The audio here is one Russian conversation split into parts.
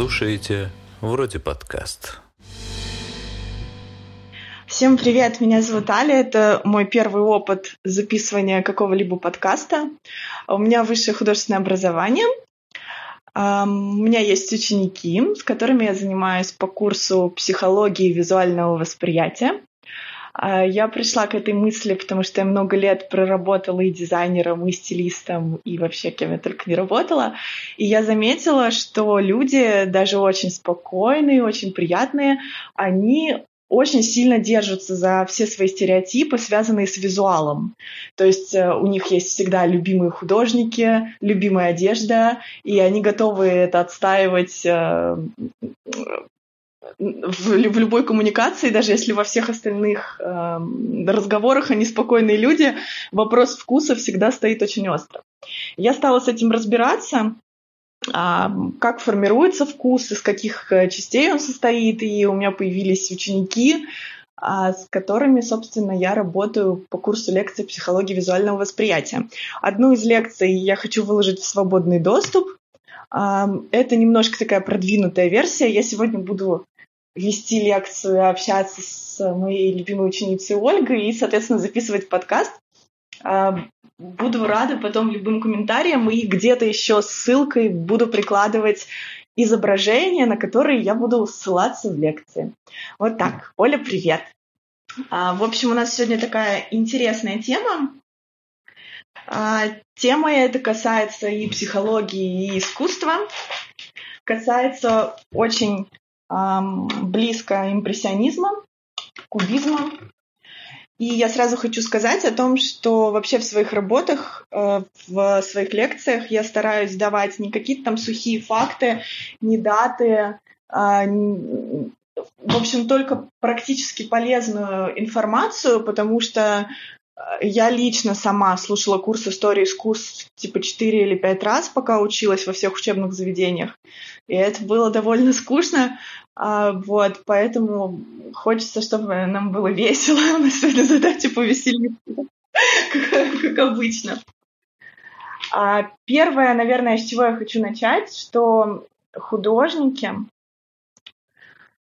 слушаете «Вроде подкаст». Всем привет, меня зовут Аля, это мой первый опыт записывания какого-либо подкаста. У меня высшее художественное образование, у меня есть ученики, с которыми я занимаюсь по курсу психологии визуального восприятия. А, я пришла к этой мысли, потому что я много лет проработала и дизайнером, и стилистом, и вообще кем я только не работала. И я заметила, что люди, даже очень спокойные, очень приятные, они очень сильно держатся за все свои стереотипы, связанные с визуалом. То есть э, у них есть всегда любимые художники, любимая одежда, и они готовы это отстаивать э, в, в любой коммуникации, даже если во всех остальных э, разговорах они спокойные люди, вопрос вкуса всегда стоит очень остро. Я стала с этим разбираться, а, как формируется вкус, из каких э, частей он состоит, и у меня появились ученики, а, с которыми, собственно, я работаю по курсу лекций психологии визуального восприятия. Одну из лекций я хочу выложить в свободный доступ. Это немножко такая продвинутая версия. Я сегодня буду вести лекцию, общаться с моей любимой ученицей Ольгой и, соответственно, записывать подкаст. Буду рада потом любым комментариям и где-то еще ссылкой буду прикладывать изображения, на которые я буду ссылаться в лекции. Вот так. Оля, привет. А, в общем, у нас сегодня такая интересная тема. А, тема эта касается и психологии, и искусства. Касается очень близко импрессионизма, кубизма. И я сразу хочу сказать о том, что вообще в своих работах, э, в своих лекциях я стараюсь давать не какие-то там сухие факты, не даты, а, в общем, только практически полезную информацию, потому что я лично сама слушала курс истории искусств типа 4 или 5 раз, пока училась во всех учебных заведениях. И это было довольно скучно. А, вот, поэтому хочется, чтобы нам было весело. У нас сегодня задача повеселиться, как обычно. А первое, наверное, с чего я хочу начать, что художники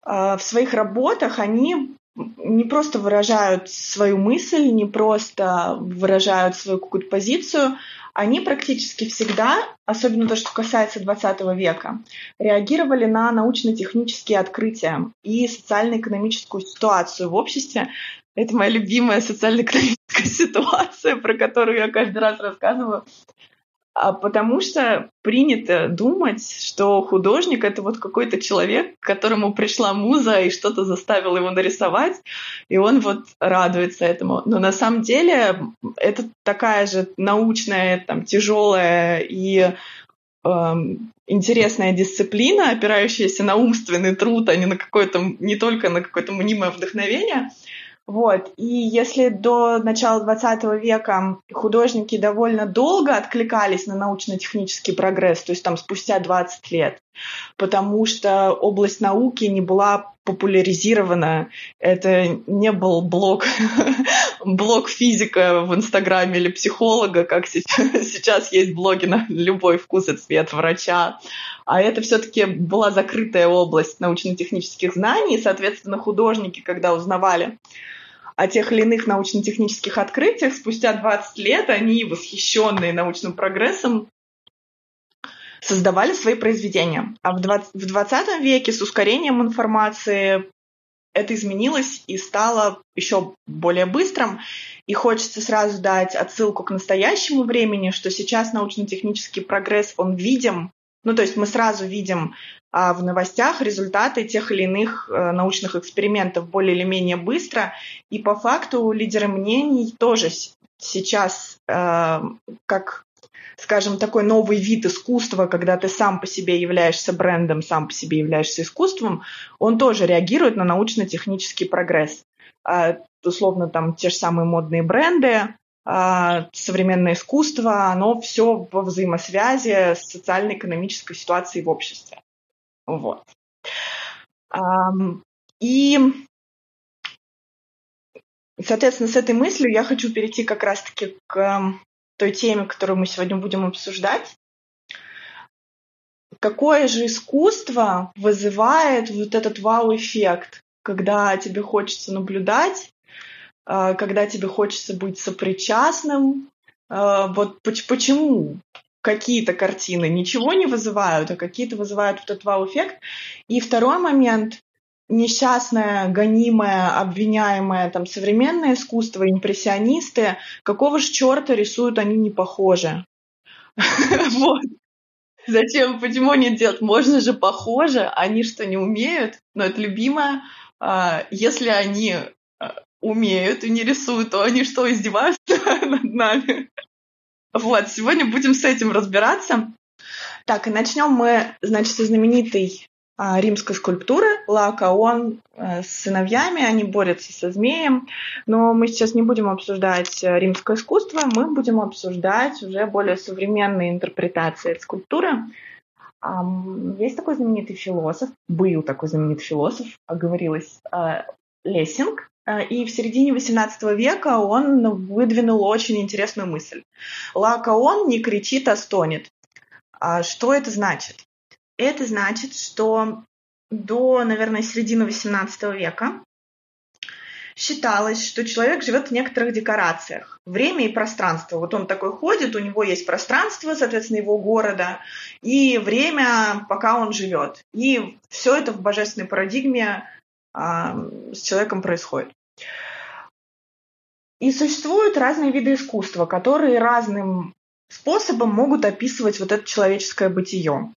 а, в своих работах, они не просто выражают свою мысль, не просто выражают свою какую-то позицию, они практически всегда, особенно то, что касается 20 века, реагировали на научно-технические открытия и социально-экономическую ситуацию в обществе. Это моя любимая социально-экономическая ситуация, про которую я каждый раз рассказываю. А потому что принято думать, что художник — это вот какой-то человек, к которому пришла муза и что-то заставил его нарисовать, и он вот радуется этому. Но на самом деле это такая же научная, там, тяжелая и эм, интересная дисциплина, опирающаяся на умственный труд, а не на какое-то, не только на какое-то мнимое вдохновение — вот. И если до начала 20 века художники довольно долго откликались на научно-технический прогресс, то есть там спустя 20 лет, потому что область науки не была популяризирована, это не был блог, блог физика в Инстаграме или психолога, как сейчас есть блоги на любой вкус и цвет врача, а это все-таки была закрытая область научно-технических знаний, и, соответственно, художники, когда узнавали о тех или иных научно-технических открытиях, спустя 20 лет они, восхищенные научным прогрессом, создавали свои произведения. А в 20, в 20 веке с ускорением информации это изменилось и стало еще более быстрым. И хочется сразу дать отсылку к настоящему времени, что сейчас научно-технический прогресс, он видим. Ну, то есть мы сразу видим а в новостях результаты тех или иных э, научных экспериментов более или менее быстро. И по факту лидеры мнений тоже сейчас э, как скажем, такой новый вид искусства, когда ты сам по себе являешься брендом, сам по себе являешься искусством, он тоже реагирует на научно-технический прогресс. А, условно, там те же самые модные бренды, а, современное искусство, оно все во взаимосвязи с социально-экономической ситуацией в обществе. Вот. И, соответственно, с этой мыслью я хочу перейти как раз-таки к той теме, которую мы сегодня будем обсуждать. какое же искусство вызывает вот этот вау-эффект, когда тебе хочется наблюдать, а, когда тебе хочется быть сопричастным. А, вот почему какие-то картины ничего не вызывают, а какие-то вызывают вот этот вау-эффект. И второй момент, несчастное, гонимое, обвиняемое там современное искусство, импрессионисты, какого же черта рисуют они не похожи? Вот. Зачем, почему они делают? Можно же похоже, они что, не умеют? Но это любимое. А, если они а, умеют и не рисуют, то они что, издеваются над нами? Вот, сегодня будем с этим разбираться. Так, и начнем мы, значит, со знаменитой римской скульптуры Лаокаон а, с сыновьями, они борются со змеем, но мы сейчас не будем обсуждать э, римское искусство, мы будем обсуждать уже более современные интерпретации этой скульптуры. Есть такой знаменитый философ, был такой знаменитый философ, оговорилась, а, Лессинг, и в середине XVIII века он выдвинул очень интересную мысль. Лаокаон не кричит, а стонет. Что это значит? Это значит, что до, наверное, середины XVIII века считалось, что человек живет в некоторых декорациях. Время и пространство. Вот он такой ходит, у него есть пространство, соответственно, его города, и время, пока он живет. И все это в божественной парадигме а, с человеком происходит. И существуют разные виды искусства, которые разным способом могут описывать вот это человеческое бытие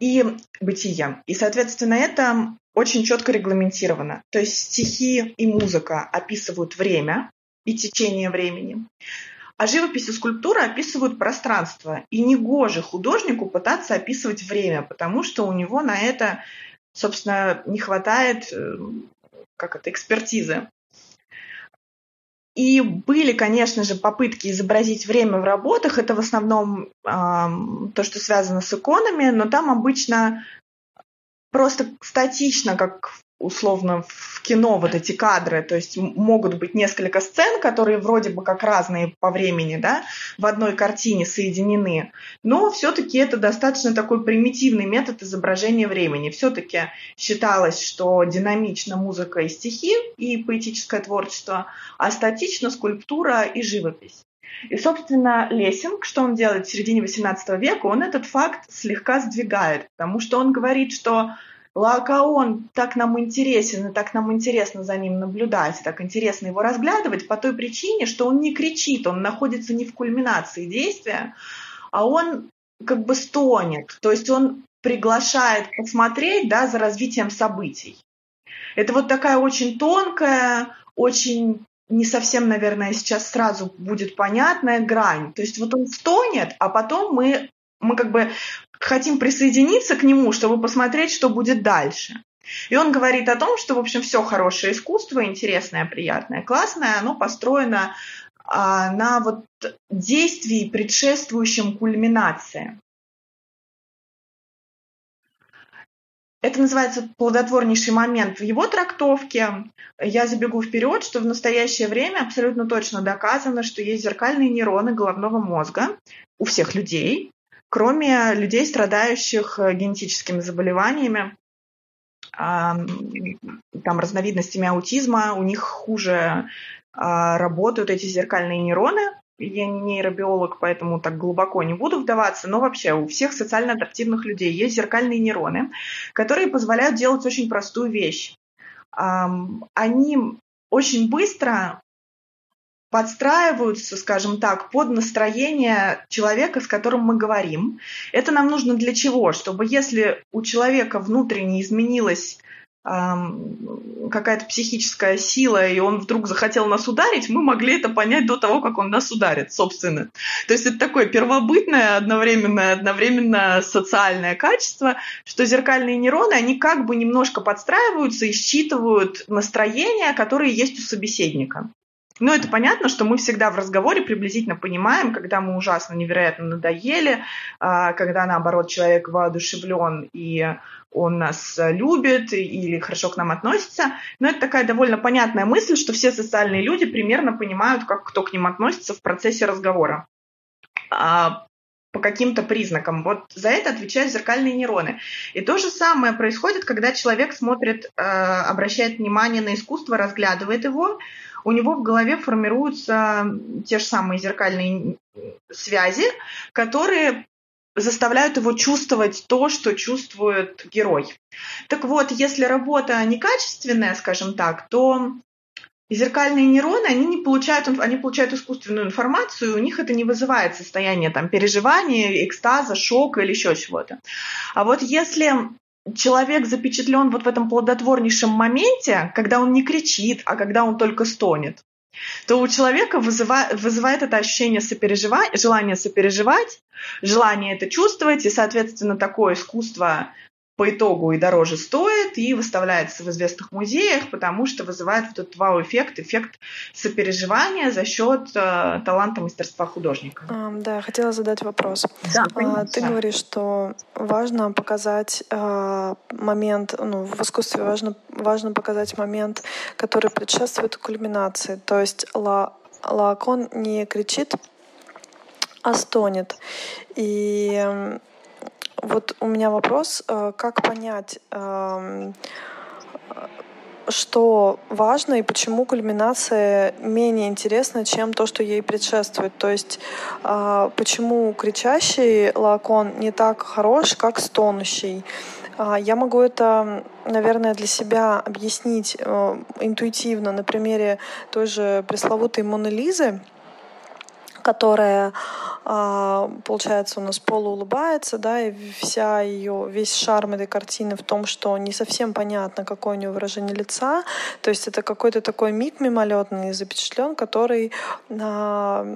и бытие. И, соответственно, это очень четко регламентировано. То есть стихи и музыка описывают время и течение времени, а живопись и скульптура описывают пространство. И негоже художнику пытаться описывать время, потому что у него на это, собственно, не хватает э, как это, экспертизы. И были, конечно же, попытки изобразить время в работах. Это в основном э, то, что связано с иконами, но там обычно просто статично, как условно в кино вот эти кадры, то есть могут быть несколько сцен, которые вроде бы как разные по времени, да, в одной картине соединены, но все-таки это достаточно такой примитивный метод изображения времени. Все-таки считалось, что динамично музыка и стихи, и поэтическое творчество, а статично скульптура и живопись. И, собственно, Лессинг, что он делает в середине XVIII века, он этот факт слегка сдвигает, потому что он говорит, что Лаокаон так нам интересен, и так нам интересно за ним наблюдать, так интересно его разглядывать по той причине, что он не кричит, он находится не в кульминации действия, а он как бы стонет, то есть он приглашает посмотреть да, за развитием событий. Это вот такая очень тонкая, очень не совсем, наверное, сейчас сразу будет понятная грань. То есть вот он стонет, а потом мы, мы как бы хотим присоединиться к нему, чтобы посмотреть, что будет дальше. И он говорит о том, что, в общем, все хорошее искусство, интересное, приятное, классное, оно построено а, на вот действии, предшествующем кульминации. Это называется плодотворнейший момент в его трактовке. Я забегу вперед, что в настоящее время абсолютно точно доказано, что есть зеркальные нейроны головного мозга у всех людей, кроме людей, страдающих э, генетическими заболеваниями, там разновидностями аутизма, у них хуже а, работают эти зеркальные нейроны. Я не нейробиолог, поэтому так глубоко не буду вдаваться, но вообще у всех социально адаптивных людей есть зеркальные нейроны, которые позволяют делать очень простую вещь. Они очень быстро подстраиваются, скажем так, под настроение человека, с которым мы говорим. Это нам нужно для чего? Чтобы если у человека внутренне изменилась какая-то психическая сила, и он вдруг захотел нас ударить, мы могли это понять до того, как он нас ударит, собственно. То есть это такое первобытное, одновременно, одновременно социальное качество, что зеркальные нейроны, они как бы немножко подстраиваются и считывают настроения, которые есть у собеседника. Ну, это понятно, что мы всегда в разговоре приблизительно понимаем, когда мы ужасно невероятно надоели, а, когда, наоборот, человек воодушевлен и он нас любит или хорошо к нам относится. Но это такая довольно понятная мысль, что все социальные люди примерно понимают, как кто к ним относится в процессе разговора. А по каким-то признакам. Вот за это отвечают зеркальные нейроны. И то же самое происходит, когда человек смотрит, э, обращает внимание на искусство, разглядывает его, у него в голове формируются те же самые зеркальные связи, которые заставляют его чувствовать то, что чувствует герой. Так вот, если работа некачественная, скажем так, то зеркальные нейроны, они не получают, они получают искусственную информацию, у них это не вызывает состояние там, переживания, экстаза, шока или еще чего-то. А вот если человек запечатлен вот в этом плодотворнейшем моменте, когда он не кричит, а когда он только стонет, то у человека вызывает, вызывает это ощущение сопереживания, желание сопереживать, желание это чувствовать, и, соответственно, такое искусство по итогу и дороже стоит, и выставляется в известных музеях, потому что вызывает вот этот вау-эффект, эффект сопереживания за счет э, таланта мастерства художника. Um, да, хотела задать вопрос. Да, uh, ты говоришь, что важно показать uh, момент, ну, в искусстве важно, важно показать момент, который предшествует кульминации. То есть ла, Лаокон не кричит, а стонет. И вот у меня вопрос, э, как понять, эм, что важно и почему кульминация менее интересна, чем то, что ей предшествует. То есть э, почему кричащий лакон не так хорош, как стонущий. А, я могу это, наверное, для себя объяснить э, интуитивно на примере той же пресловутой Моны Лизы, которая получается, у нас полуулыбается, да, и вся ее, весь шарм этой картины в том, что не совсем понятно, какое у нее выражение лица, то есть это какой-то такой миг мимолетный запечатлен, который а,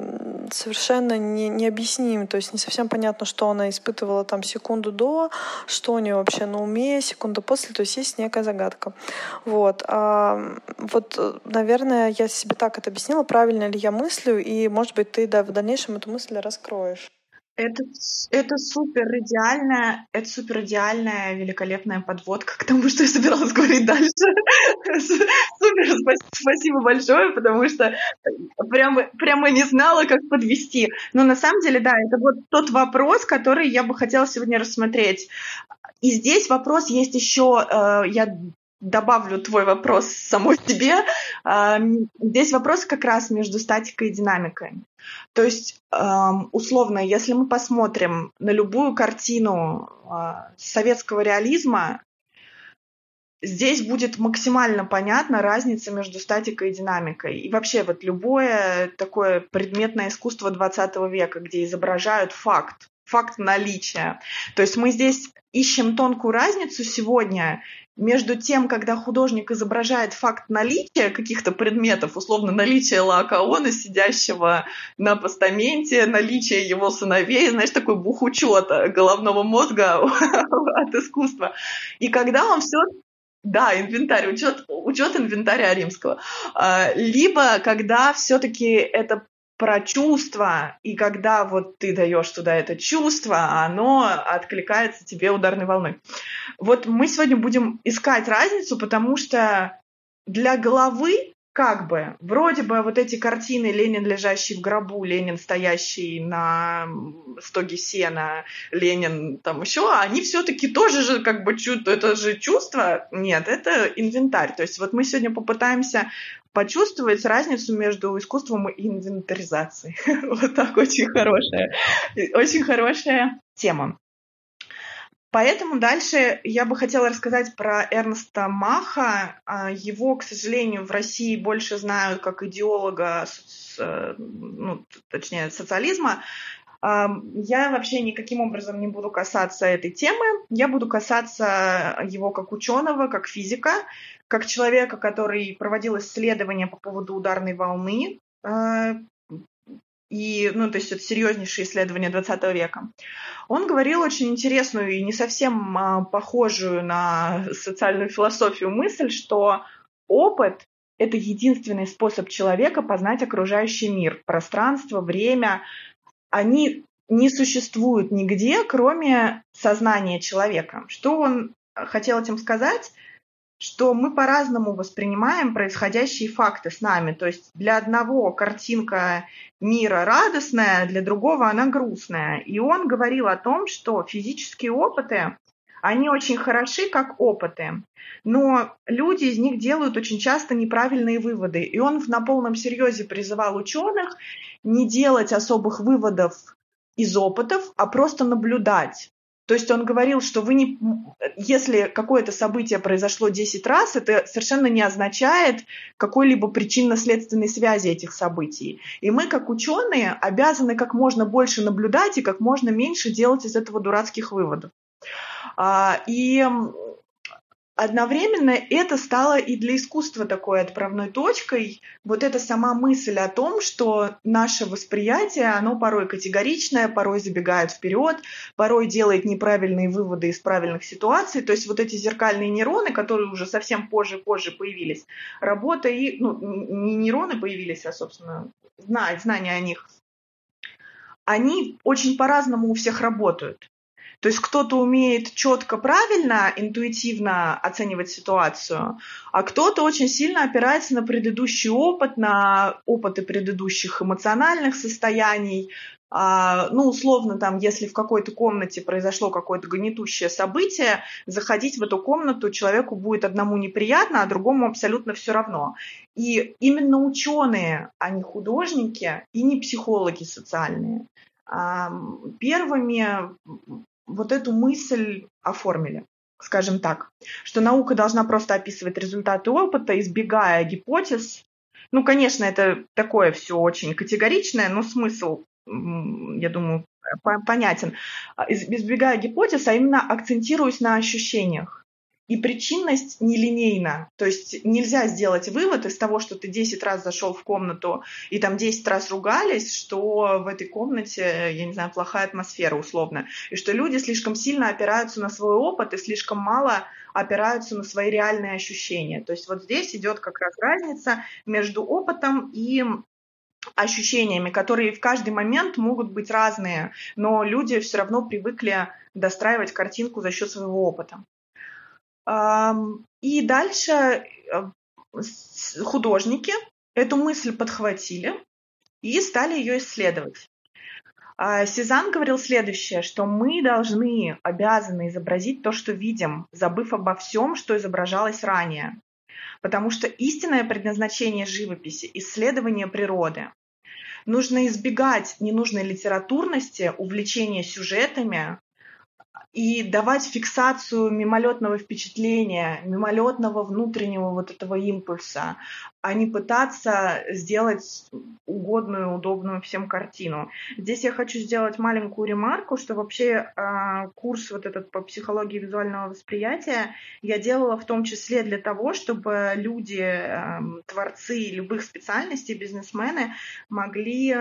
совершенно не, необъясним, то есть не совсем понятно, что она испытывала там секунду до, что у нее вообще на уме, секунду после, то есть есть некая загадка. Вот. А, вот, наверное, я себе так это объяснила, правильно ли я мыслю, и, может быть, ты да, в дальнейшем эту мысль раскроешь раскроешь. Это, это супер идеальная, это супер идеальная, великолепная подводка к тому, что я собиралась говорить дальше. Супер, спасибо большое, потому что прямо, прямо не знала, как подвести. Но на самом деле, да, это вот тот вопрос, который я бы хотела сегодня рассмотреть. И здесь вопрос есть еще, э, я добавлю твой вопрос самой себе. Здесь вопрос как раз между статикой и динамикой. То есть, условно, если мы посмотрим на любую картину а, советского реализма, здесь будет максимально понятна разница между статикой и динамикой. И вообще вот любое такое предметное искусство 20 века, где изображают факт, факт наличия. То есть мы здесь ищем тонкую разницу сегодня между тем, когда художник изображает факт наличия каких-то предметов, условно наличие Лаокаона, сидящего на постаменте, наличие его сыновей, знаешь, такой бухучет головного мозга от искусства. И когда он все да, инвентарь, учет, учет инвентаря римского. А, либо когда все-таки это про чувства, и когда вот ты даешь туда это чувство, оно откликается тебе ударной волной. Вот мы сегодня будем искать разницу, потому что для головы как бы, вроде бы вот эти картины Ленин, лежащий в гробу, Ленин, стоящий на стоге сена, Ленин там еще, они все-таки тоже же как бы это же чувство, нет, это инвентарь. То есть вот мы сегодня попытаемся почувствовать разницу между искусством и инвентаризацией. Вот так очень хорошая, очень хорошая тема. Поэтому дальше я бы хотела рассказать про Эрнста Маха. А, его, к сожалению, в России больше знают как идеолога, ну, точнее, социализма. А, я вообще никаким образом не буду касаться этой темы. Я буду касаться его как ученого, как физика, как человека, который проводил исследования по поводу ударной волны, э, и, ну, то есть это серьезнейшие исследования 20 века. Он говорил очень интересную и не совсем а, похожую на социальную философию мысль, что опыт — это единственный способ человека познать окружающий мир, пространство, время. Они не существуют нигде, кроме сознания человека. Что он хотел этим сказать? что мы по-разному воспринимаем происходящие факты с нами. То есть для одного картинка мира радостная, для другого она грустная. И он говорил о том, что физические опыты, они очень хороши как опыты, но люди из них делают очень часто неправильные выводы. И он на полном серьезе призывал ученых не делать особых выводов из опытов, а просто наблюдать. То есть он говорил, что вы не, если какое-то событие произошло 10 раз, это совершенно не означает какой-либо причинно-следственной связи этих событий. И мы, как ученые, обязаны как можно больше наблюдать и как можно меньше делать из этого дурацких выводов. А, и Одновременно это стало и для искусства такой отправной точкой. Вот эта сама мысль о том, что наше восприятие, оно порой категоричное, порой забегает вперед, порой делает неправильные выводы из правильных ситуаций. То есть вот эти зеркальные нейроны, которые уже совсем позже-позже появились, работа и, ну, не нейроны появились, а, собственно, знания о них, они очень по-разному у всех работают. То есть кто-то умеет четко, правильно, интуитивно оценивать ситуацию, а кто-то очень сильно опирается на предыдущий опыт, на опыты предыдущих эмоциональных состояний. А, ну, условно, там, если в какой-то комнате произошло какое-то гнетущее событие, заходить в эту комнату человеку будет одному неприятно, а другому абсолютно все равно. И именно ученые, а не художники и не психологи социальные, первыми вот эту мысль оформили скажем так, что наука должна просто описывать результаты опыта, избегая гипотез. Ну, конечно, это такое все очень категоричное, но смысл, я думаю, понятен. Избегая гипотез, а именно акцентируясь на ощущениях. И причинность нелинейна. То есть нельзя сделать вывод из того, что ты 10 раз зашел в комнату и там 10 раз ругались, что в этой комнате, я не знаю, плохая атмосфера условно. И что люди слишком сильно опираются на свой опыт и слишком мало опираются на свои реальные ощущения. То есть вот здесь идет как раз разница между опытом и ощущениями, которые в каждый момент могут быть разные, но люди все равно привыкли достраивать картинку за счет своего опыта. И дальше художники эту мысль подхватили и стали ее исследовать. А, Сезанн говорил следующее, что мы должны, обязаны изобразить то, что видим, забыв обо всем, что изображалось ранее. Потому что истинное предназначение живописи – исследование природы. Нужно избегать ненужной литературности, увлечения сюжетами, и давать фиксацию мимолетного впечатления, мимолетного внутреннего вот этого импульса, а не пытаться сделать угодную, удобную всем картину. Здесь я хочу сделать маленькую ремарку, что вообще э, курс вот этот по психологии визуального восприятия я делала в том числе для того, чтобы люди, э, творцы любых специальностей, бизнесмены могли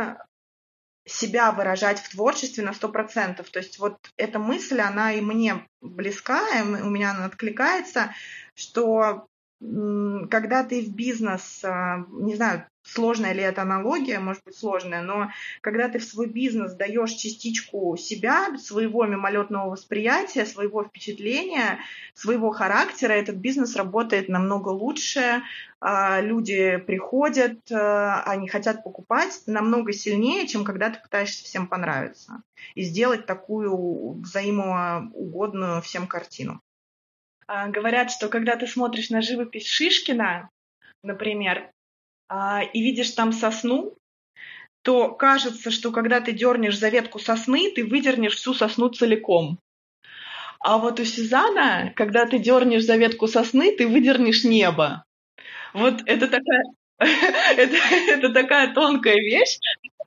себя выражать в творчестве на сто процентов. То есть вот эта мысль, она и мне близка, и у меня она откликается, что когда ты в бизнес, а, не знаю, сложная ли это аналогия, может быть сложная, но когда ты в свой бизнес даешь частичку себя, своего мимолетного восприятия, своего впечатления, своего характера, этот бизнес работает намного лучше, а, люди приходят, а, они хотят покупать намного сильнее, чем когда ты пытаешься всем понравиться и сделать такую взаимоугодную всем картину. А, говорят, что когда ты смотришь на живопись Шишкина, например, и видишь там сосну, то кажется, что когда ты дернешь за ветку сосны, ты выдернешь всю сосну целиком. А вот у Сезана, когда ты дернешь за ветку сосны, ты выдернешь небо. Вот это такая, это, это такая тонкая вещь,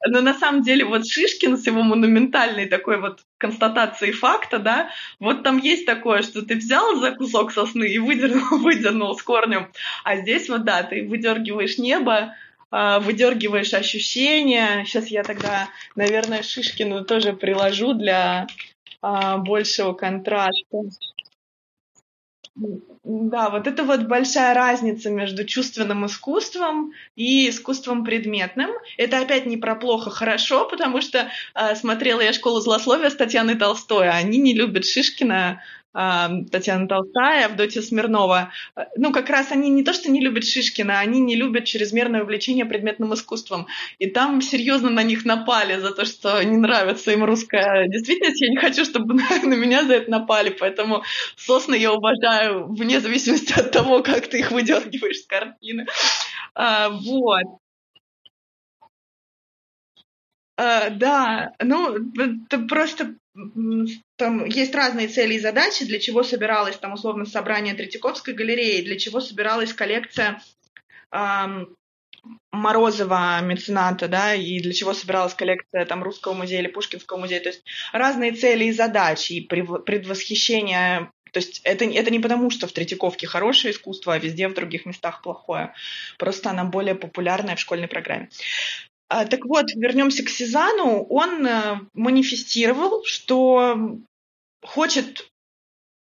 но на самом деле вот Шишкин с его монументальной такой вот констатацией факта, да, вот там есть такое, что ты взял за кусок сосны и выдернул, выдернул с корнем, а здесь вот да, ты выдергиваешь небо, а, выдергиваешь ощущения. Сейчас я тогда, наверное, Шишкину тоже приложу для а, большего контраста. Да, вот это вот большая разница между чувственным искусством и искусством предметным. Это опять не про плохо, хорошо, потому что э, смотрела я «Школу злословия» с Татьяной Толстой, а они не любят Шишкина, Татьяна Толстая, Авдотья Смирнова. Ну, как раз они не то, что не любят Шишкина, они не любят чрезмерное увлечение предметным искусством. И там серьезно на них напали за то, что не нравится им русская действительность. Я не хочу, чтобы на меня за это напали, поэтому сосны я уважаю вне зависимости от того, как ты их выдергиваешь с картины. А, вот. А, да, ну, это просто там есть разные цели и задачи, для чего собиралось там условно собрание Третьяковской галереи, для чего собиралась коллекция эм, Морозова мецената, да, и для чего собиралась коллекция там Русского музея или Пушкинского музея. То есть разные цели и задачи, и предвосхищение то есть это, это не потому, что в Третьяковке хорошее искусство, а везде в других местах плохое. Просто она более популярная в школьной программе. А, так вот, вернемся к Сезану. Он э, манифестировал, что хочет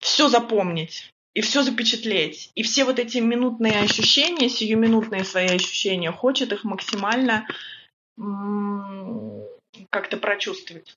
все запомнить и все запечатлеть. И все вот эти минутные ощущения, сиюминутные свои ощущения, хочет их максимально как-то прочувствовать.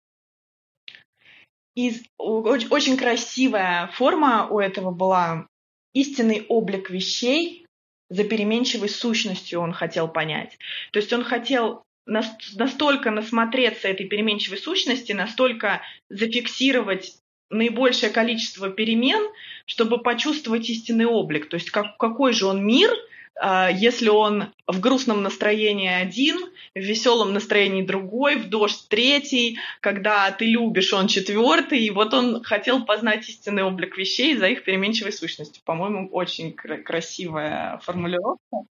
И очень красивая форма у этого была истинный облик вещей за переменчивой сущностью он хотел понять. То есть он хотел настолько насмотреться этой переменчивой сущности, настолько зафиксировать наибольшее количество перемен, чтобы почувствовать истинный облик. То есть как, какой же он мир, а, если он в грустном настроении один, в веселом настроении другой, в дождь третий, когда ты любишь, он четвертый. И вот он хотел познать истинный облик вещей за их переменчивой сущностью. По-моему, очень красивая формулировка.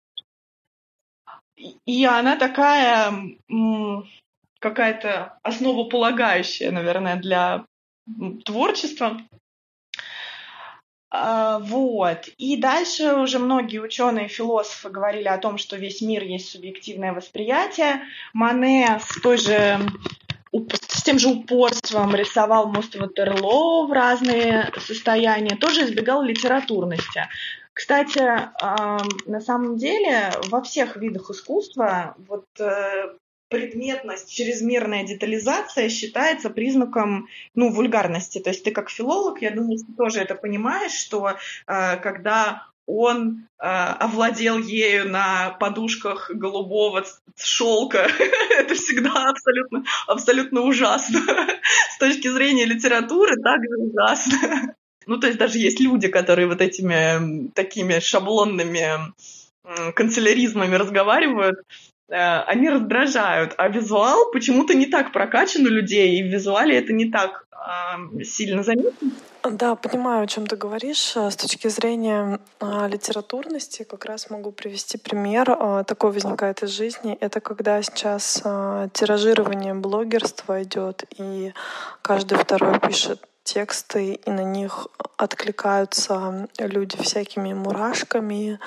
И она такая какая-то основополагающая, наверное, для творчества. А, вот. И дальше уже многие ученые, философы говорили о том, что весь мир есть субъективное восприятие. Мане с той же с тем же упорством рисовал мост Ватерлоо в разные состояния, тоже избегал литературности. Кстати, на самом деле во всех видах искусства вот э, предметность, чрезмерная детализация считается признаком ну, вульгарности. То есть ты как филолог, я думаю, ты тоже это понимаешь, что э, когда он э, овладел ею на подушках голубого шелка. Это всегда абсолютно, абсолютно ужасно. С точки зрения литературы также ужасно. Ну, то есть даже есть люди, которые вот этими такими шаблонными канцеляризмами разговаривают, э, они раздражают, а визуал почему-то не так прокачан у людей, и в визуале это не так э, сильно заметно. Да, понимаю, о чем ты говоришь. С точки зрения э, литературности как раз могу привести пример. Э, такой возникает из жизни. Это когда сейчас э, тиражирование блогерства идет, и каждый второй пишет тексты, и на них откликаются люди всякими мурашками,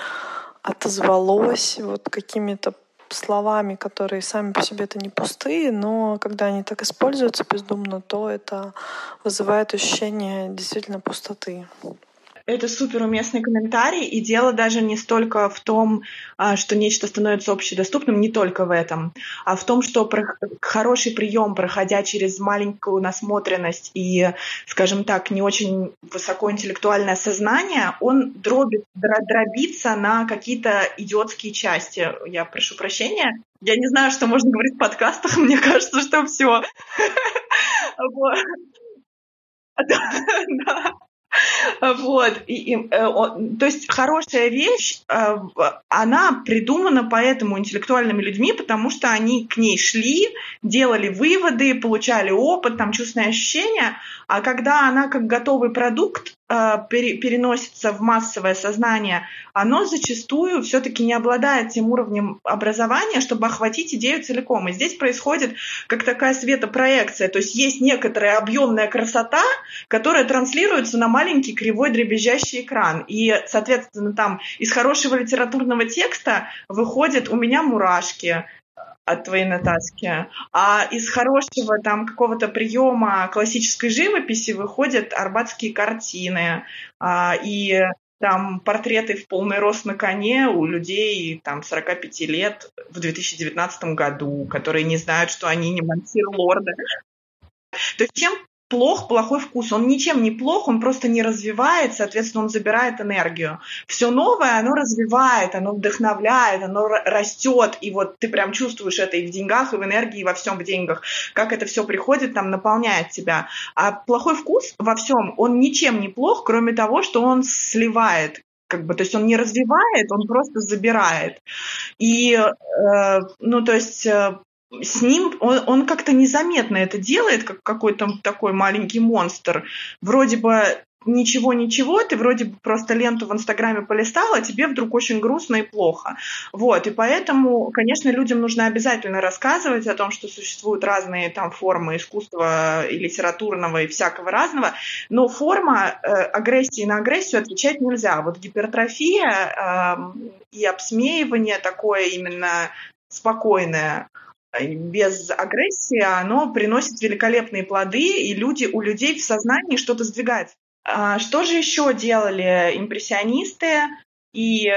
отозвалось вот какими-то словами, которые сами по себе это не пустые, но когда они так используются бездумно, то это вызывает ощущение действительно пустоты. Это супер уместный комментарий, и дело даже не столько в том, а, что нечто становится общедоступным, не только в этом, а в том, что хороший прием, проходя через маленькую насмотренность и, скажем так, не очень высокоинтеллектуальное сознание, он дробит, дробится на какие-то идиотские части. Я прошу прощения. Я не знаю, что можно говорить в подкастах, мне кажется, что все. Да, вот. И, и, э, то есть хорошая вещь, э, она придумана поэтому интеллектуальными людьми, потому что они к ней шли, делали выводы, получали опыт, там чувственные ощущения, а когда она как готовый продукт переносится в массовое сознание, оно зачастую все-таки не обладает тем уровнем образования, чтобы охватить идею целиком. И здесь происходит как такая светопроекция, то есть есть некоторая объемная красота, которая транслируется на маленький кривой дребезжащий экран. И, соответственно, там из хорошего литературного текста выходит «У меня мурашки», от твоей Натаски. А из хорошего там какого-то приема классической живописи выходят арбатские картины а, и там портреты в полный рост на коне у людей там 45 лет в 2019 году, которые не знают, что они не мансир лорда. То есть чем плох, плохой вкус. Он ничем не плох, он просто не развивает, соответственно, он забирает энергию. Все новое, оно развивает, оно вдохновляет, оно растет, и вот ты прям чувствуешь это и в деньгах, и в энергии, и во всем в деньгах, как это все приходит, там, наполняет тебя. А плохой вкус во всем, он ничем не плох, кроме того, что он сливает как бы, то есть он не развивает, он просто забирает. И, э, ну, то есть э, с ним он, он как-то незаметно это делает, как какой-то такой маленький монстр. Вроде бы ничего-ничего, ты вроде бы просто ленту в Инстаграме полистала, а тебе вдруг очень грустно и плохо. Вот, и поэтому, конечно, людям нужно обязательно рассказывать о том, что существуют разные там формы искусства и литературного, и всякого разного, но форма э, агрессии на агрессию отвечать нельзя. Вот гипертрофия э, и обсмеивание такое именно спокойное, без агрессии, оно приносит великолепные плоды, и люди, у людей в сознании что-то сдвигается. А что же еще делали импрессионисты и,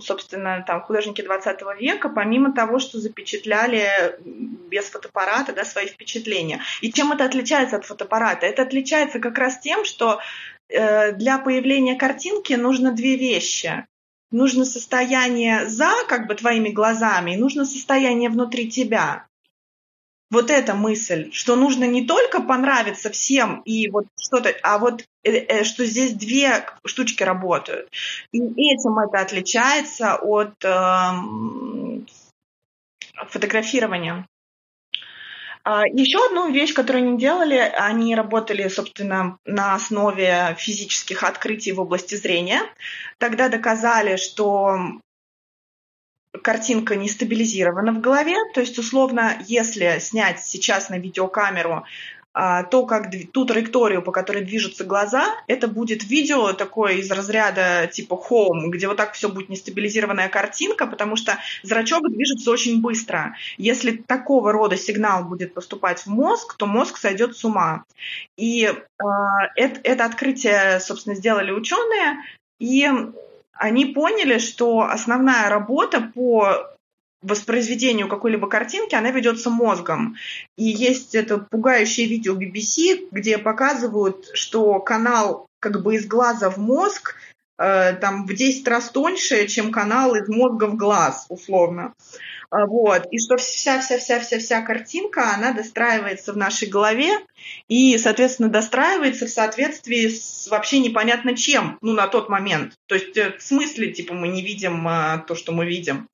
собственно, там художники 20 века, помимо того, что запечатляли без фотоаппарата да, свои впечатления. И чем это отличается от фотоаппарата? Это отличается как раз тем, что э, для появления картинки нужно две вещи нужно состояние за как бы твоими глазами, и нужно состояние внутри тебя. Вот эта мысль, что нужно не только понравиться всем и вот что-то, а вот э, э, что здесь две штучки работают. И этим это отличается от э, фотографирования. А, Еще одну вещь, которую они делали, они работали, собственно, на основе физических открытий в области зрения. Тогда доказали, что картинка не стабилизирована в голове. То есть, условно, если снять сейчас на видеокамеру а, то, как ту траекторию, по которой движутся глаза, это будет видео такое из разряда типа home, где вот так все будет нестабилизированная картинка, потому что зрачок движется очень быстро. Если такого рода сигнал будет поступать в мозг, то мозг сойдет с ума. И э, это, это открытие, собственно, сделали ученые, и они поняли, что основная работа по воспроизведению какой-либо картинки, она ведется мозгом. И есть это пугающее видео BBC, где показывают, что канал как бы из глаза в мозг э, там в 10 раз тоньше, чем канал из мозга в глаз, условно. А, вот. И что вся-вся-вся-вся-вся картинка, она достраивается в нашей голове и, соответственно, достраивается в соответствии с вообще непонятно чем, ну, на тот момент. То есть э, в смысле, типа, мы не видим а, то, что мы видим.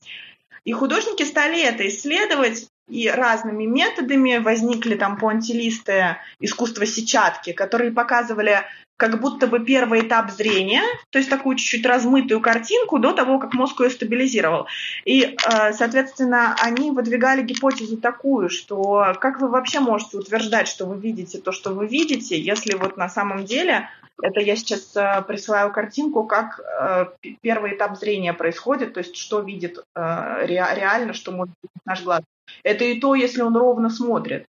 И художники стали это исследовать, и разными методами возникли там пуантилисты искусства сетчатки, которые показывали как будто бы первый этап зрения, то есть такую чуть-чуть размытую картинку до того, как мозг ее стабилизировал. И, э, соответственно, они выдвигали гипотезу такую, что как вы вообще можете утверждать, что вы видите то, что вы видите, если вот на самом деле, это я сейчас э, присылаю картинку, как э, первый этап зрения происходит, то есть что видит реально, что может видеть наш глаз. Это и то, если он ровно смотрит.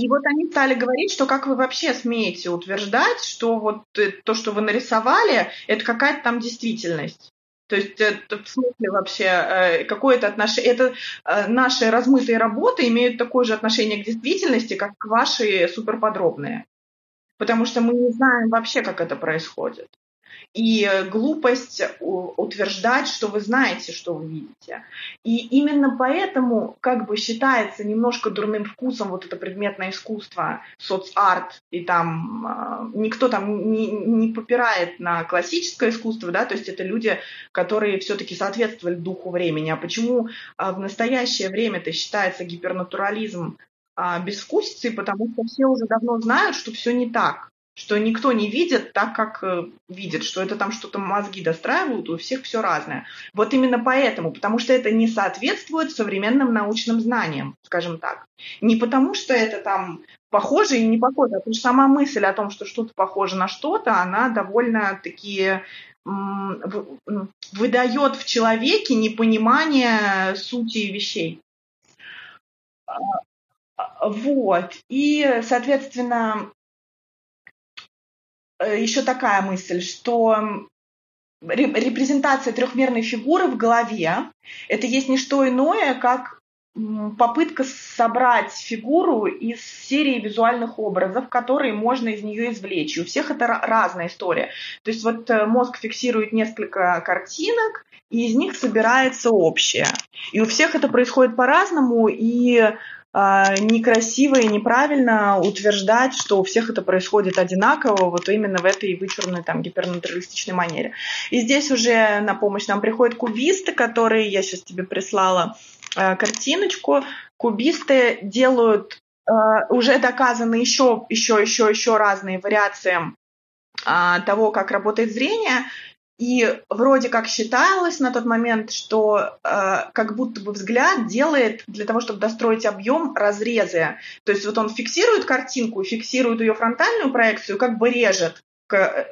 И вот они стали говорить, что как вы вообще смеете утверждать, что вот э, то, что вы нарисовали, это какая-то там действительность. То есть это в смысле вообще э, какое-то отношение, это э, наши размытые работы имеют такое же отношение к действительности, как ваши суперподробные. Потому что мы не знаем вообще, как это происходит и глупость утверждать, что вы знаете, что вы видите. И именно поэтому как бы считается немножко дурным вкусом вот это предметное искусство, соцарт, и там э, никто там не, не попирает на классическое искусство, да, то есть это люди, которые все-таки соответствовали духу времени. А почему э, в настоящее время это считается гипернатурализм а, безвкусицей, потому что все уже давно знают, что все не так что никто не видит так, как э, видит, что это там что-то мозги достраивают, у всех все разное. Вот именно поэтому, потому что это не соответствует современным научным знаниям, скажем так. Не потому что это там похоже и не похоже, а потому что сама мысль о том, что что-то похоже на что-то, она довольно такие выдает в человеке непонимание сути вещей. Вот. И, соответственно, Э, еще такая мысль, что репрезентация трехмерной фигуры в голове это есть не что иное, как попытка собрать фигуру из серии визуальных образов, которые можно из нее извлечь. И у всех это разная история. То есть вот э, мозг фиксирует несколько картинок, и из них собирается общее. И у всех это происходит по-разному, и некрасиво и неправильно утверждать, что у всех это происходит одинаково, вот именно в этой вычурной там гипернатуралистичной манере. И здесь уже на помощь нам приходят кубисты, которые, я сейчас тебе прислала э, картиночку, кубисты делают э, уже доказаны еще, еще, еще, еще разные вариации того, как работает зрение, и вроде как считалось на тот момент, что э, как будто бы взгляд делает для того, чтобы достроить объем, разрезы. То есть вот он фиксирует картинку, фиксирует ее фронтальную проекцию, как бы режет,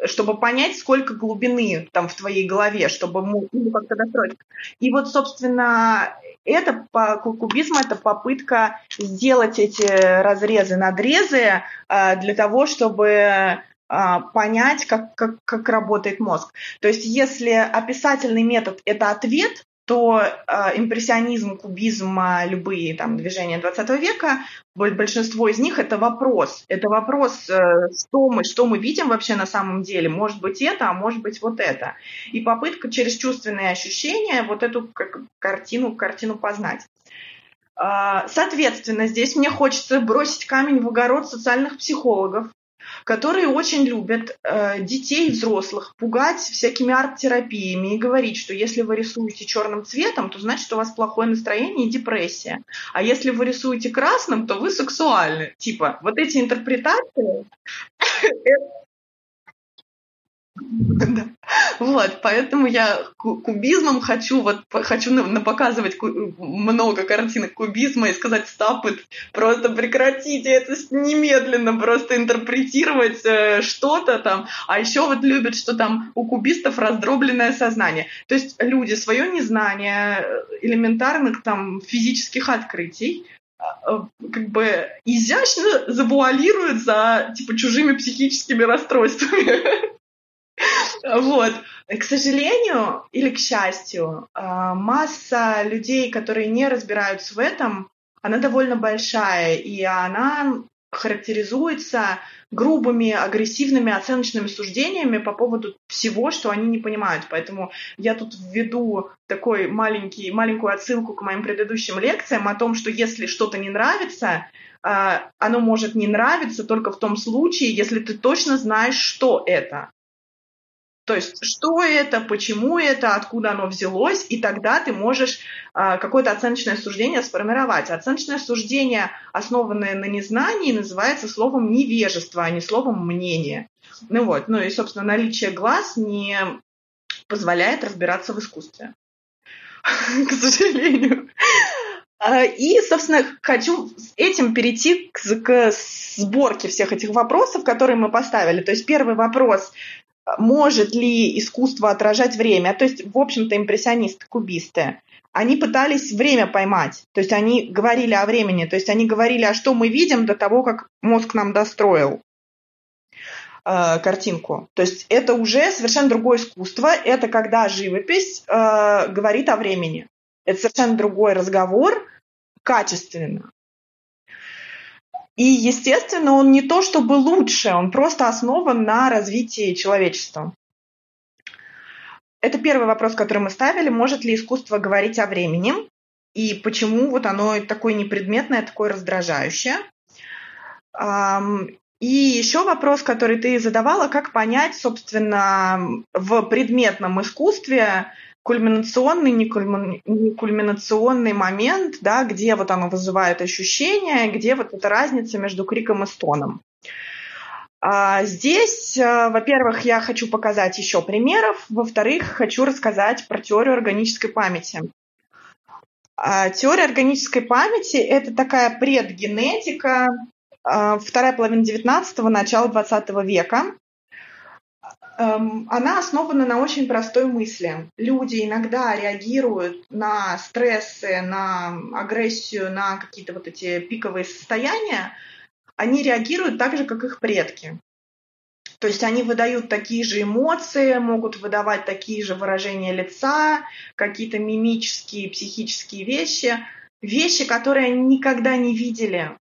чтобы понять, сколько глубины там в твоей голове, чтобы ну, как-то достроить. И вот, собственно, это по кубизм это попытка сделать эти разрезы, надрезы э, для того, чтобы понять, как, как, как работает мозг. То есть если описательный метод – это ответ, то э, импрессионизм, кубизм, любые там движения 20 века, большинство из них это вопрос. Это вопрос, э, что, мы, что мы видим вообще на самом деле. Может быть это, а может быть вот это. И попытка через чувственные ощущения вот эту как, картину, картину познать. Соответственно, здесь мне хочется бросить камень в огород социальных психологов, которые очень любят э, детей взрослых пугать всякими арт-терапиями и говорить, что если вы рисуете черным цветом, то значит, у вас плохое настроение и депрессия. А если вы рисуете красным, то вы сексуальны. Типа, вот эти интерпретации. Вот, поэтому я кубизмом хочу вот хочу на, на показывать много картинок кубизма и сказать стоп, просто прекратите это немедленно, просто интерпретировать э, что-то там. А еще вот любят, что там у кубистов раздробленное сознание. То есть люди свое незнание э, элементарных там физических открытий э, как бы изящно завуалируют за типа чужими психическими расстройствами. Вот. К сожалению или к счастью, а, масса людей, которые не разбираются в этом, она довольно большая, и она характеризуется грубыми, агрессивными оценочными суждениями по поводу всего, что они не понимают. Поэтому я тут введу такой маленький, маленькую отсылку к моим предыдущим лекциям о том, что если что-то не нравится, а, оно может не нравиться только в том случае, если ты точно знаешь, что это. То есть, что это, почему это, откуда оно взялось, и тогда ты можешь а, какое-то оценочное суждение сформировать. Оценочное суждение, основанное на незнании, называется словом невежество, а не словом мнение. Ну вот, ну и, собственно, наличие глаз не позволяет разбираться в искусстве. К сожалению. А, и, собственно, хочу с этим перейти к, к сборке всех этих вопросов, которые мы поставили. То есть первый вопрос может ли искусство отражать время. То есть, в общем-то, импрессионисты, кубисты, они пытались время поймать. То есть они говорили о времени. То есть они говорили, а что мы видим до того, как мозг нам достроил э, картинку. То есть это уже совершенно другое искусство. Это когда живопись э, говорит о времени. Это совершенно другой разговор, качественно. И, естественно, он не то чтобы лучше, он просто основан на развитии человечества. Это первый вопрос, который мы ставили. Может ли искусство говорить о времени? И почему вот оно такое непредметное, такое раздражающее? И еще вопрос, который ты задавала, как понять, собственно, в предметном искусстве, кульминационный, не, кульми... не кульминационный момент, да, где вот оно вызывает ощущение, где вот эта разница между криком и стоном. А здесь, э, во-первых, я хочу показать еще примеров, во-вторых, хочу рассказать про теорию органической памяти. А теория органической памяти – это такая предгенетика, э, вторая половина 19-го, начало 20 века, она основана на очень простой мысли. Люди иногда реагируют на стрессы, на агрессию, на какие-то вот эти пиковые состояния, они реагируют так же, как их предки. То есть они выдают такие же эмоции, могут выдавать такие же выражения лица, какие-то мимические, психические вещи. вещи, которые они никогда не видели.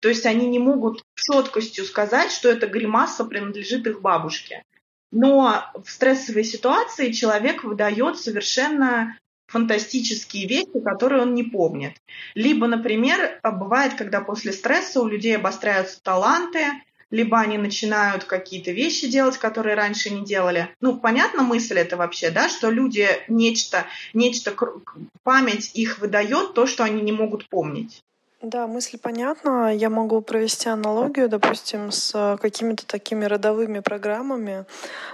То есть они не могут четкостью сказать, что эта гримаса принадлежит их бабушке. Но в стрессовой ситуации человек выдает совершенно фантастические вещи, которые он не помнит. Либо, например, бывает, когда после стресса у людей обостряются таланты, либо они начинают какие-то вещи делать, которые раньше не делали. Ну, понятна мысль это вообще, да, что люди нечто, нечто, память их выдает то, что они не могут помнить. Да, мысль понятна. Я могу провести аналогию, допустим, с какими-то такими родовыми программами.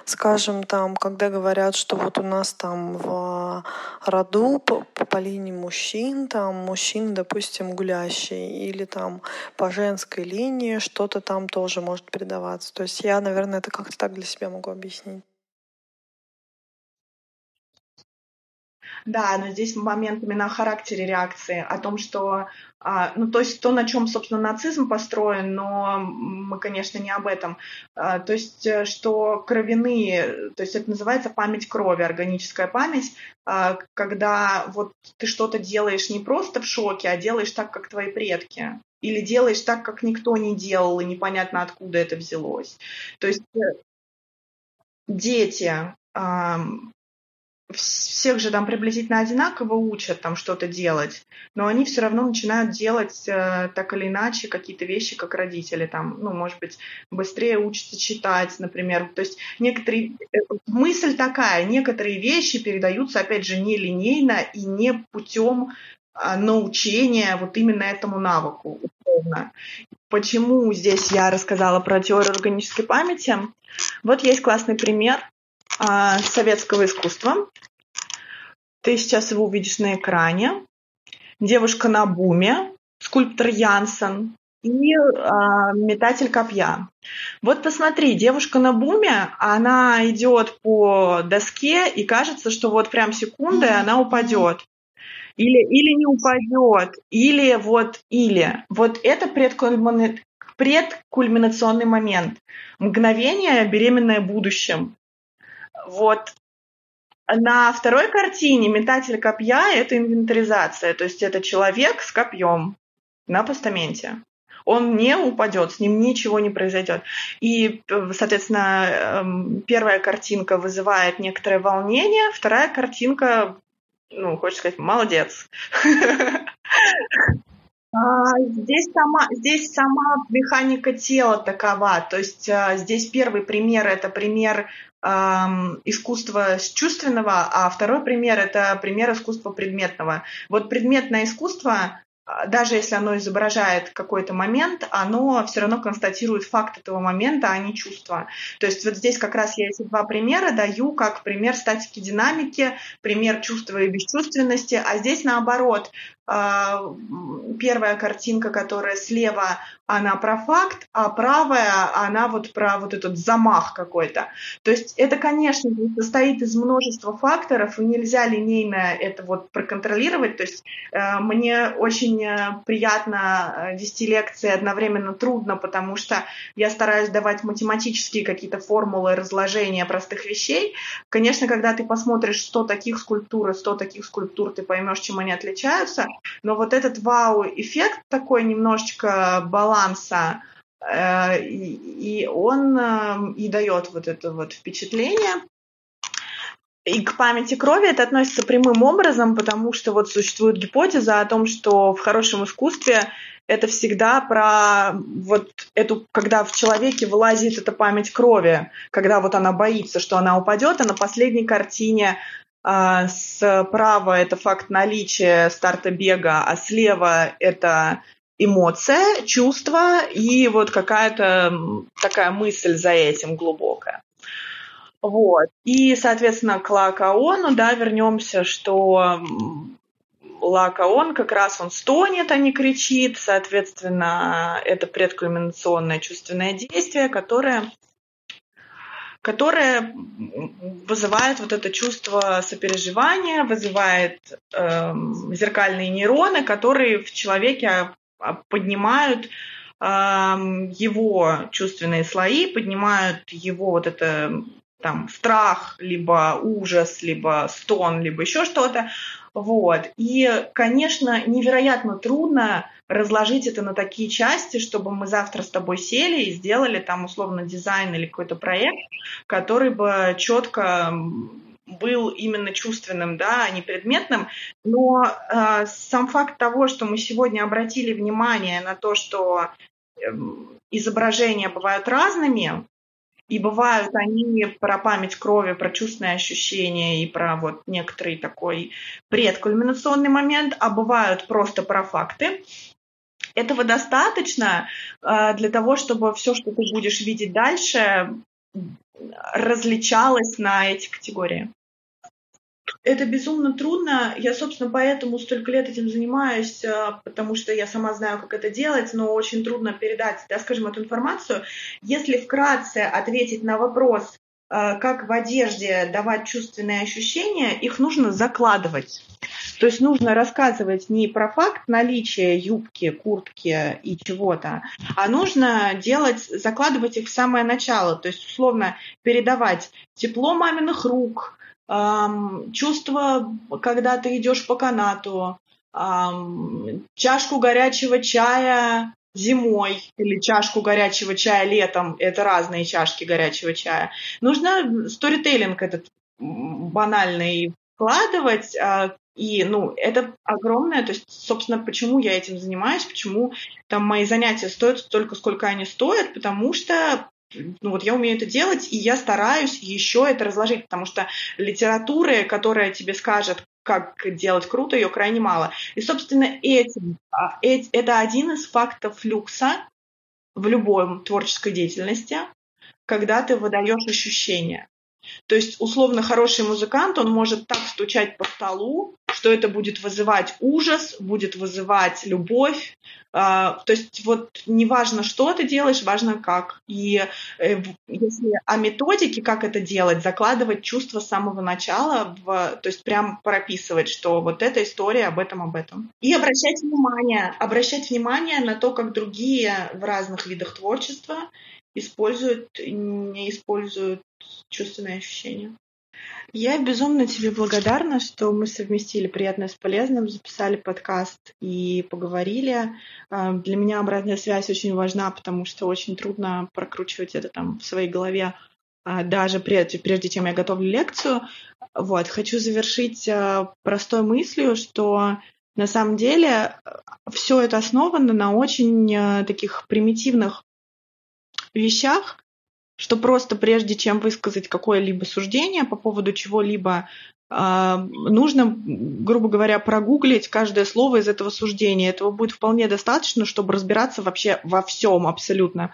Скажем, там, когда говорят, что вот у нас там в роду по, по линии мужчин, там мужчин, допустим, гулящий, или там по женской линии что-то там тоже может передаваться. То есть я, наверное, это как-то так для себя могу объяснить. Да, но здесь момент именно о характере реакции, о том, что, а, ну, то есть то, на чем, собственно, нацизм построен, но мы, конечно, не об этом. А, то есть, э, что кровяные, то есть это называется память крови, органическая память, а, когда вот ты что-то делаешь не просто в шоке, а делаешь так, как твои предки. Или делаешь так, как никто не делал, и непонятно, откуда это взялось. То есть э, дети, всех же там приблизительно одинаково учат там что-то делать, но они все равно начинают делать э, так или иначе какие-то вещи, как родители там, ну, может быть, быстрее учатся читать, например. То есть некоторые... Э, мысль такая, некоторые вещи передаются, опять же, не линейно и не путем э, научения вот именно этому навыку, условно. Почему здесь я рассказала про теорию органической памяти? Вот есть классный пример а, советского искусства. Ты сейчас его увидишь на экране. Девушка на буме, скульптор Янсен и а, метатель копья. Вот посмотри, девушка на буме, она идет по доске, и кажется, что вот прям секунды она упадет. Или, или не упадет, или вот, или. Вот это предкульминационный момент. Мгновение, беременное будущим. Вот на второй картине «Метатель копья» — это инвентаризация, то есть это человек с копьем на постаменте. Он не упадет, с ним ничего не произойдет. И, соответственно, эм, первая картинка вызывает некоторое волнение, вторая картинка, ну, хочешь сказать, молодец. А, здесь сама, здесь сама механика тела такова. То есть а, здесь первый пример это пример искусства чувственного, а второй пример – это пример искусства предметного. Вот предметное искусство даже если оно изображает какой-то момент, оно все равно констатирует факт этого момента, а не чувство. То есть вот здесь как раз я эти два примера даю как пример статики динамики, пример чувства и бесчувственности, а здесь наоборот. А, первая картинка, которая слева, она про факт, а правая, она вот про вот этот замах какой-то. То есть это, конечно, состоит из множества факторов, и нельзя линейно это вот проконтролировать. То есть э, мне очень э, приятно э, вести лекции, одновременно трудно, потому что я стараюсь давать математические какие-то формулы разложения простых вещей. Конечно, когда ты посмотришь 100 таких скульптур и 100 таких скульптур, ты поймешь, чем они отличаются. Но вот этот вау-эффект такой немножечко баланса, э, и он э, и дает вот это вот впечатление. И к памяти крови это относится прямым образом, потому что вот существует гипотеза о том, что в хорошем искусстве это всегда про вот эту, когда в человеке вылазит эта память крови, когда вот она боится, что она упадет, а на последней картине а, справа это факт наличия старта бега, а слева это эмоция, чувство и вот какая-то такая мысль за этим глубокая. Вот. И, соответственно, к Лакаону, да, вернемся, что Лакаон как раз он стонет, а не кричит. Соответственно, это предкульминационное чувственное действие, которое которое вызывает вот это чувство сопереживания, вызывает э, зеркальные нейроны, которые в человеке поднимают э, его чувственные слои, поднимают его вот это там страх, либо ужас, либо стон, либо еще что-то. Вот. И, конечно, невероятно трудно разложить это на такие части, чтобы мы завтра с тобой сели и сделали там условно дизайн или какой-то проект, который бы четко был именно чувственным, да, а не предметным. Но э, сам факт того, что мы сегодня обратили внимание на то, что э, изображения бывают разными, и бывают они про память крови, про чувственные ощущения и про вот некоторый такой предкульминационный момент, а бывают просто про факты. Этого достаточно э, для того, чтобы все, что ты будешь видеть дальше, различалось на эти категории. Это безумно трудно. Я, собственно, поэтому столько лет этим занимаюсь, э, потому что я сама знаю, как это делать, но очень трудно передать, да, скажем, эту информацию. Если вкратце ответить на вопрос, э, как в одежде давать чувственные ощущения, их нужно закладывать. То есть нужно рассказывать не про факт наличия юбки, куртки и чего-то, а нужно делать, закладывать их в самое начало. То есть, условно, передавать тепло маминых рук, чувство, когда ты идешь по канату, чашку горячего чая зимой или чашку горячего чая летом. Это разные чашки горячего чая. Нужно сторителлинг этот банальный вкладывать, а, и, ну, это огромное, то есть, собственно, почему я этим занимаюсь, почему там мои занятия стоят столько, сколько они стоят, потому что ну вот я умею это делать, и я стараюсь еще это разложить, потому что литературы, которая тебе скажет, как делать круто, ее крайне мало. И, собственно, этим, а, это один из фактов люкса в любой творческой деятельности, когда ты выдаешь ощущения. То есть, условно, хороший музыкант, он может так стучать по столу, что это будет вызывать ужас, будет вызывать любовь. А, то есть вот неважно, что ты делаешь, важно как. И э, если о методике, как это делать, закладывать чувство с самого начала, в, то есть прям прописывать, что вот эта история об этом, об этом. И обращать внимание, обращать внимание на то, как другие в разных видах творчества используют, не используют чувственные ощущения. Я безумно тебе благодарна, что мы совместили приятное с полезным, записали подкаст и поговорили. А, для меня обратная связь очень важна, потому что очень трудно прокручивать это там в своей голове а, даже прежде, прежде чем я готовлю лекцию. Вот, хочу завершить а, простой мыслью, что на самом деле все это основано на очень таких примитивных вещах, что просто прежде чем высказать какое-либо суждение по поводу чего-либо, а, нужно, грубо говоря, прогуглить каждое слово из этого суждения. Этого будет вполне достаточно, чтобы разбираться вообще во всем абсолютно.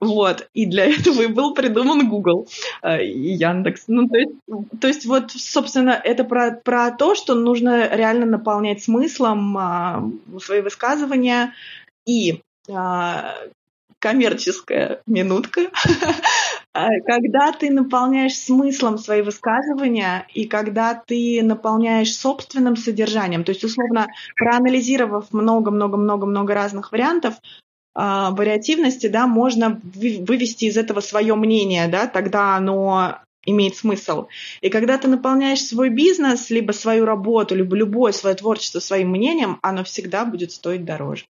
Вот, и для этого и был придуман Google э, и Яндекс. Ну, то есть, то есть вот, собственно, это про, про то, что нужно реально наполнять смыслом а, свои высказывания и а, коммерческая минутка, а, когда ты наполняешь смыслом свои высказывания и когда ты наполняешь собственным содержанием, то есть, условно, проанализировав много-много-много-много разных вариантов, а, вариативности, да, можно вывести из этого свое мнение, да, тогда оно имеет смысл. И когда ты наполняешь свой бизнес, либо свою работу, либо любое свое творчество своим мнением, оно всегда будет стоить дороже.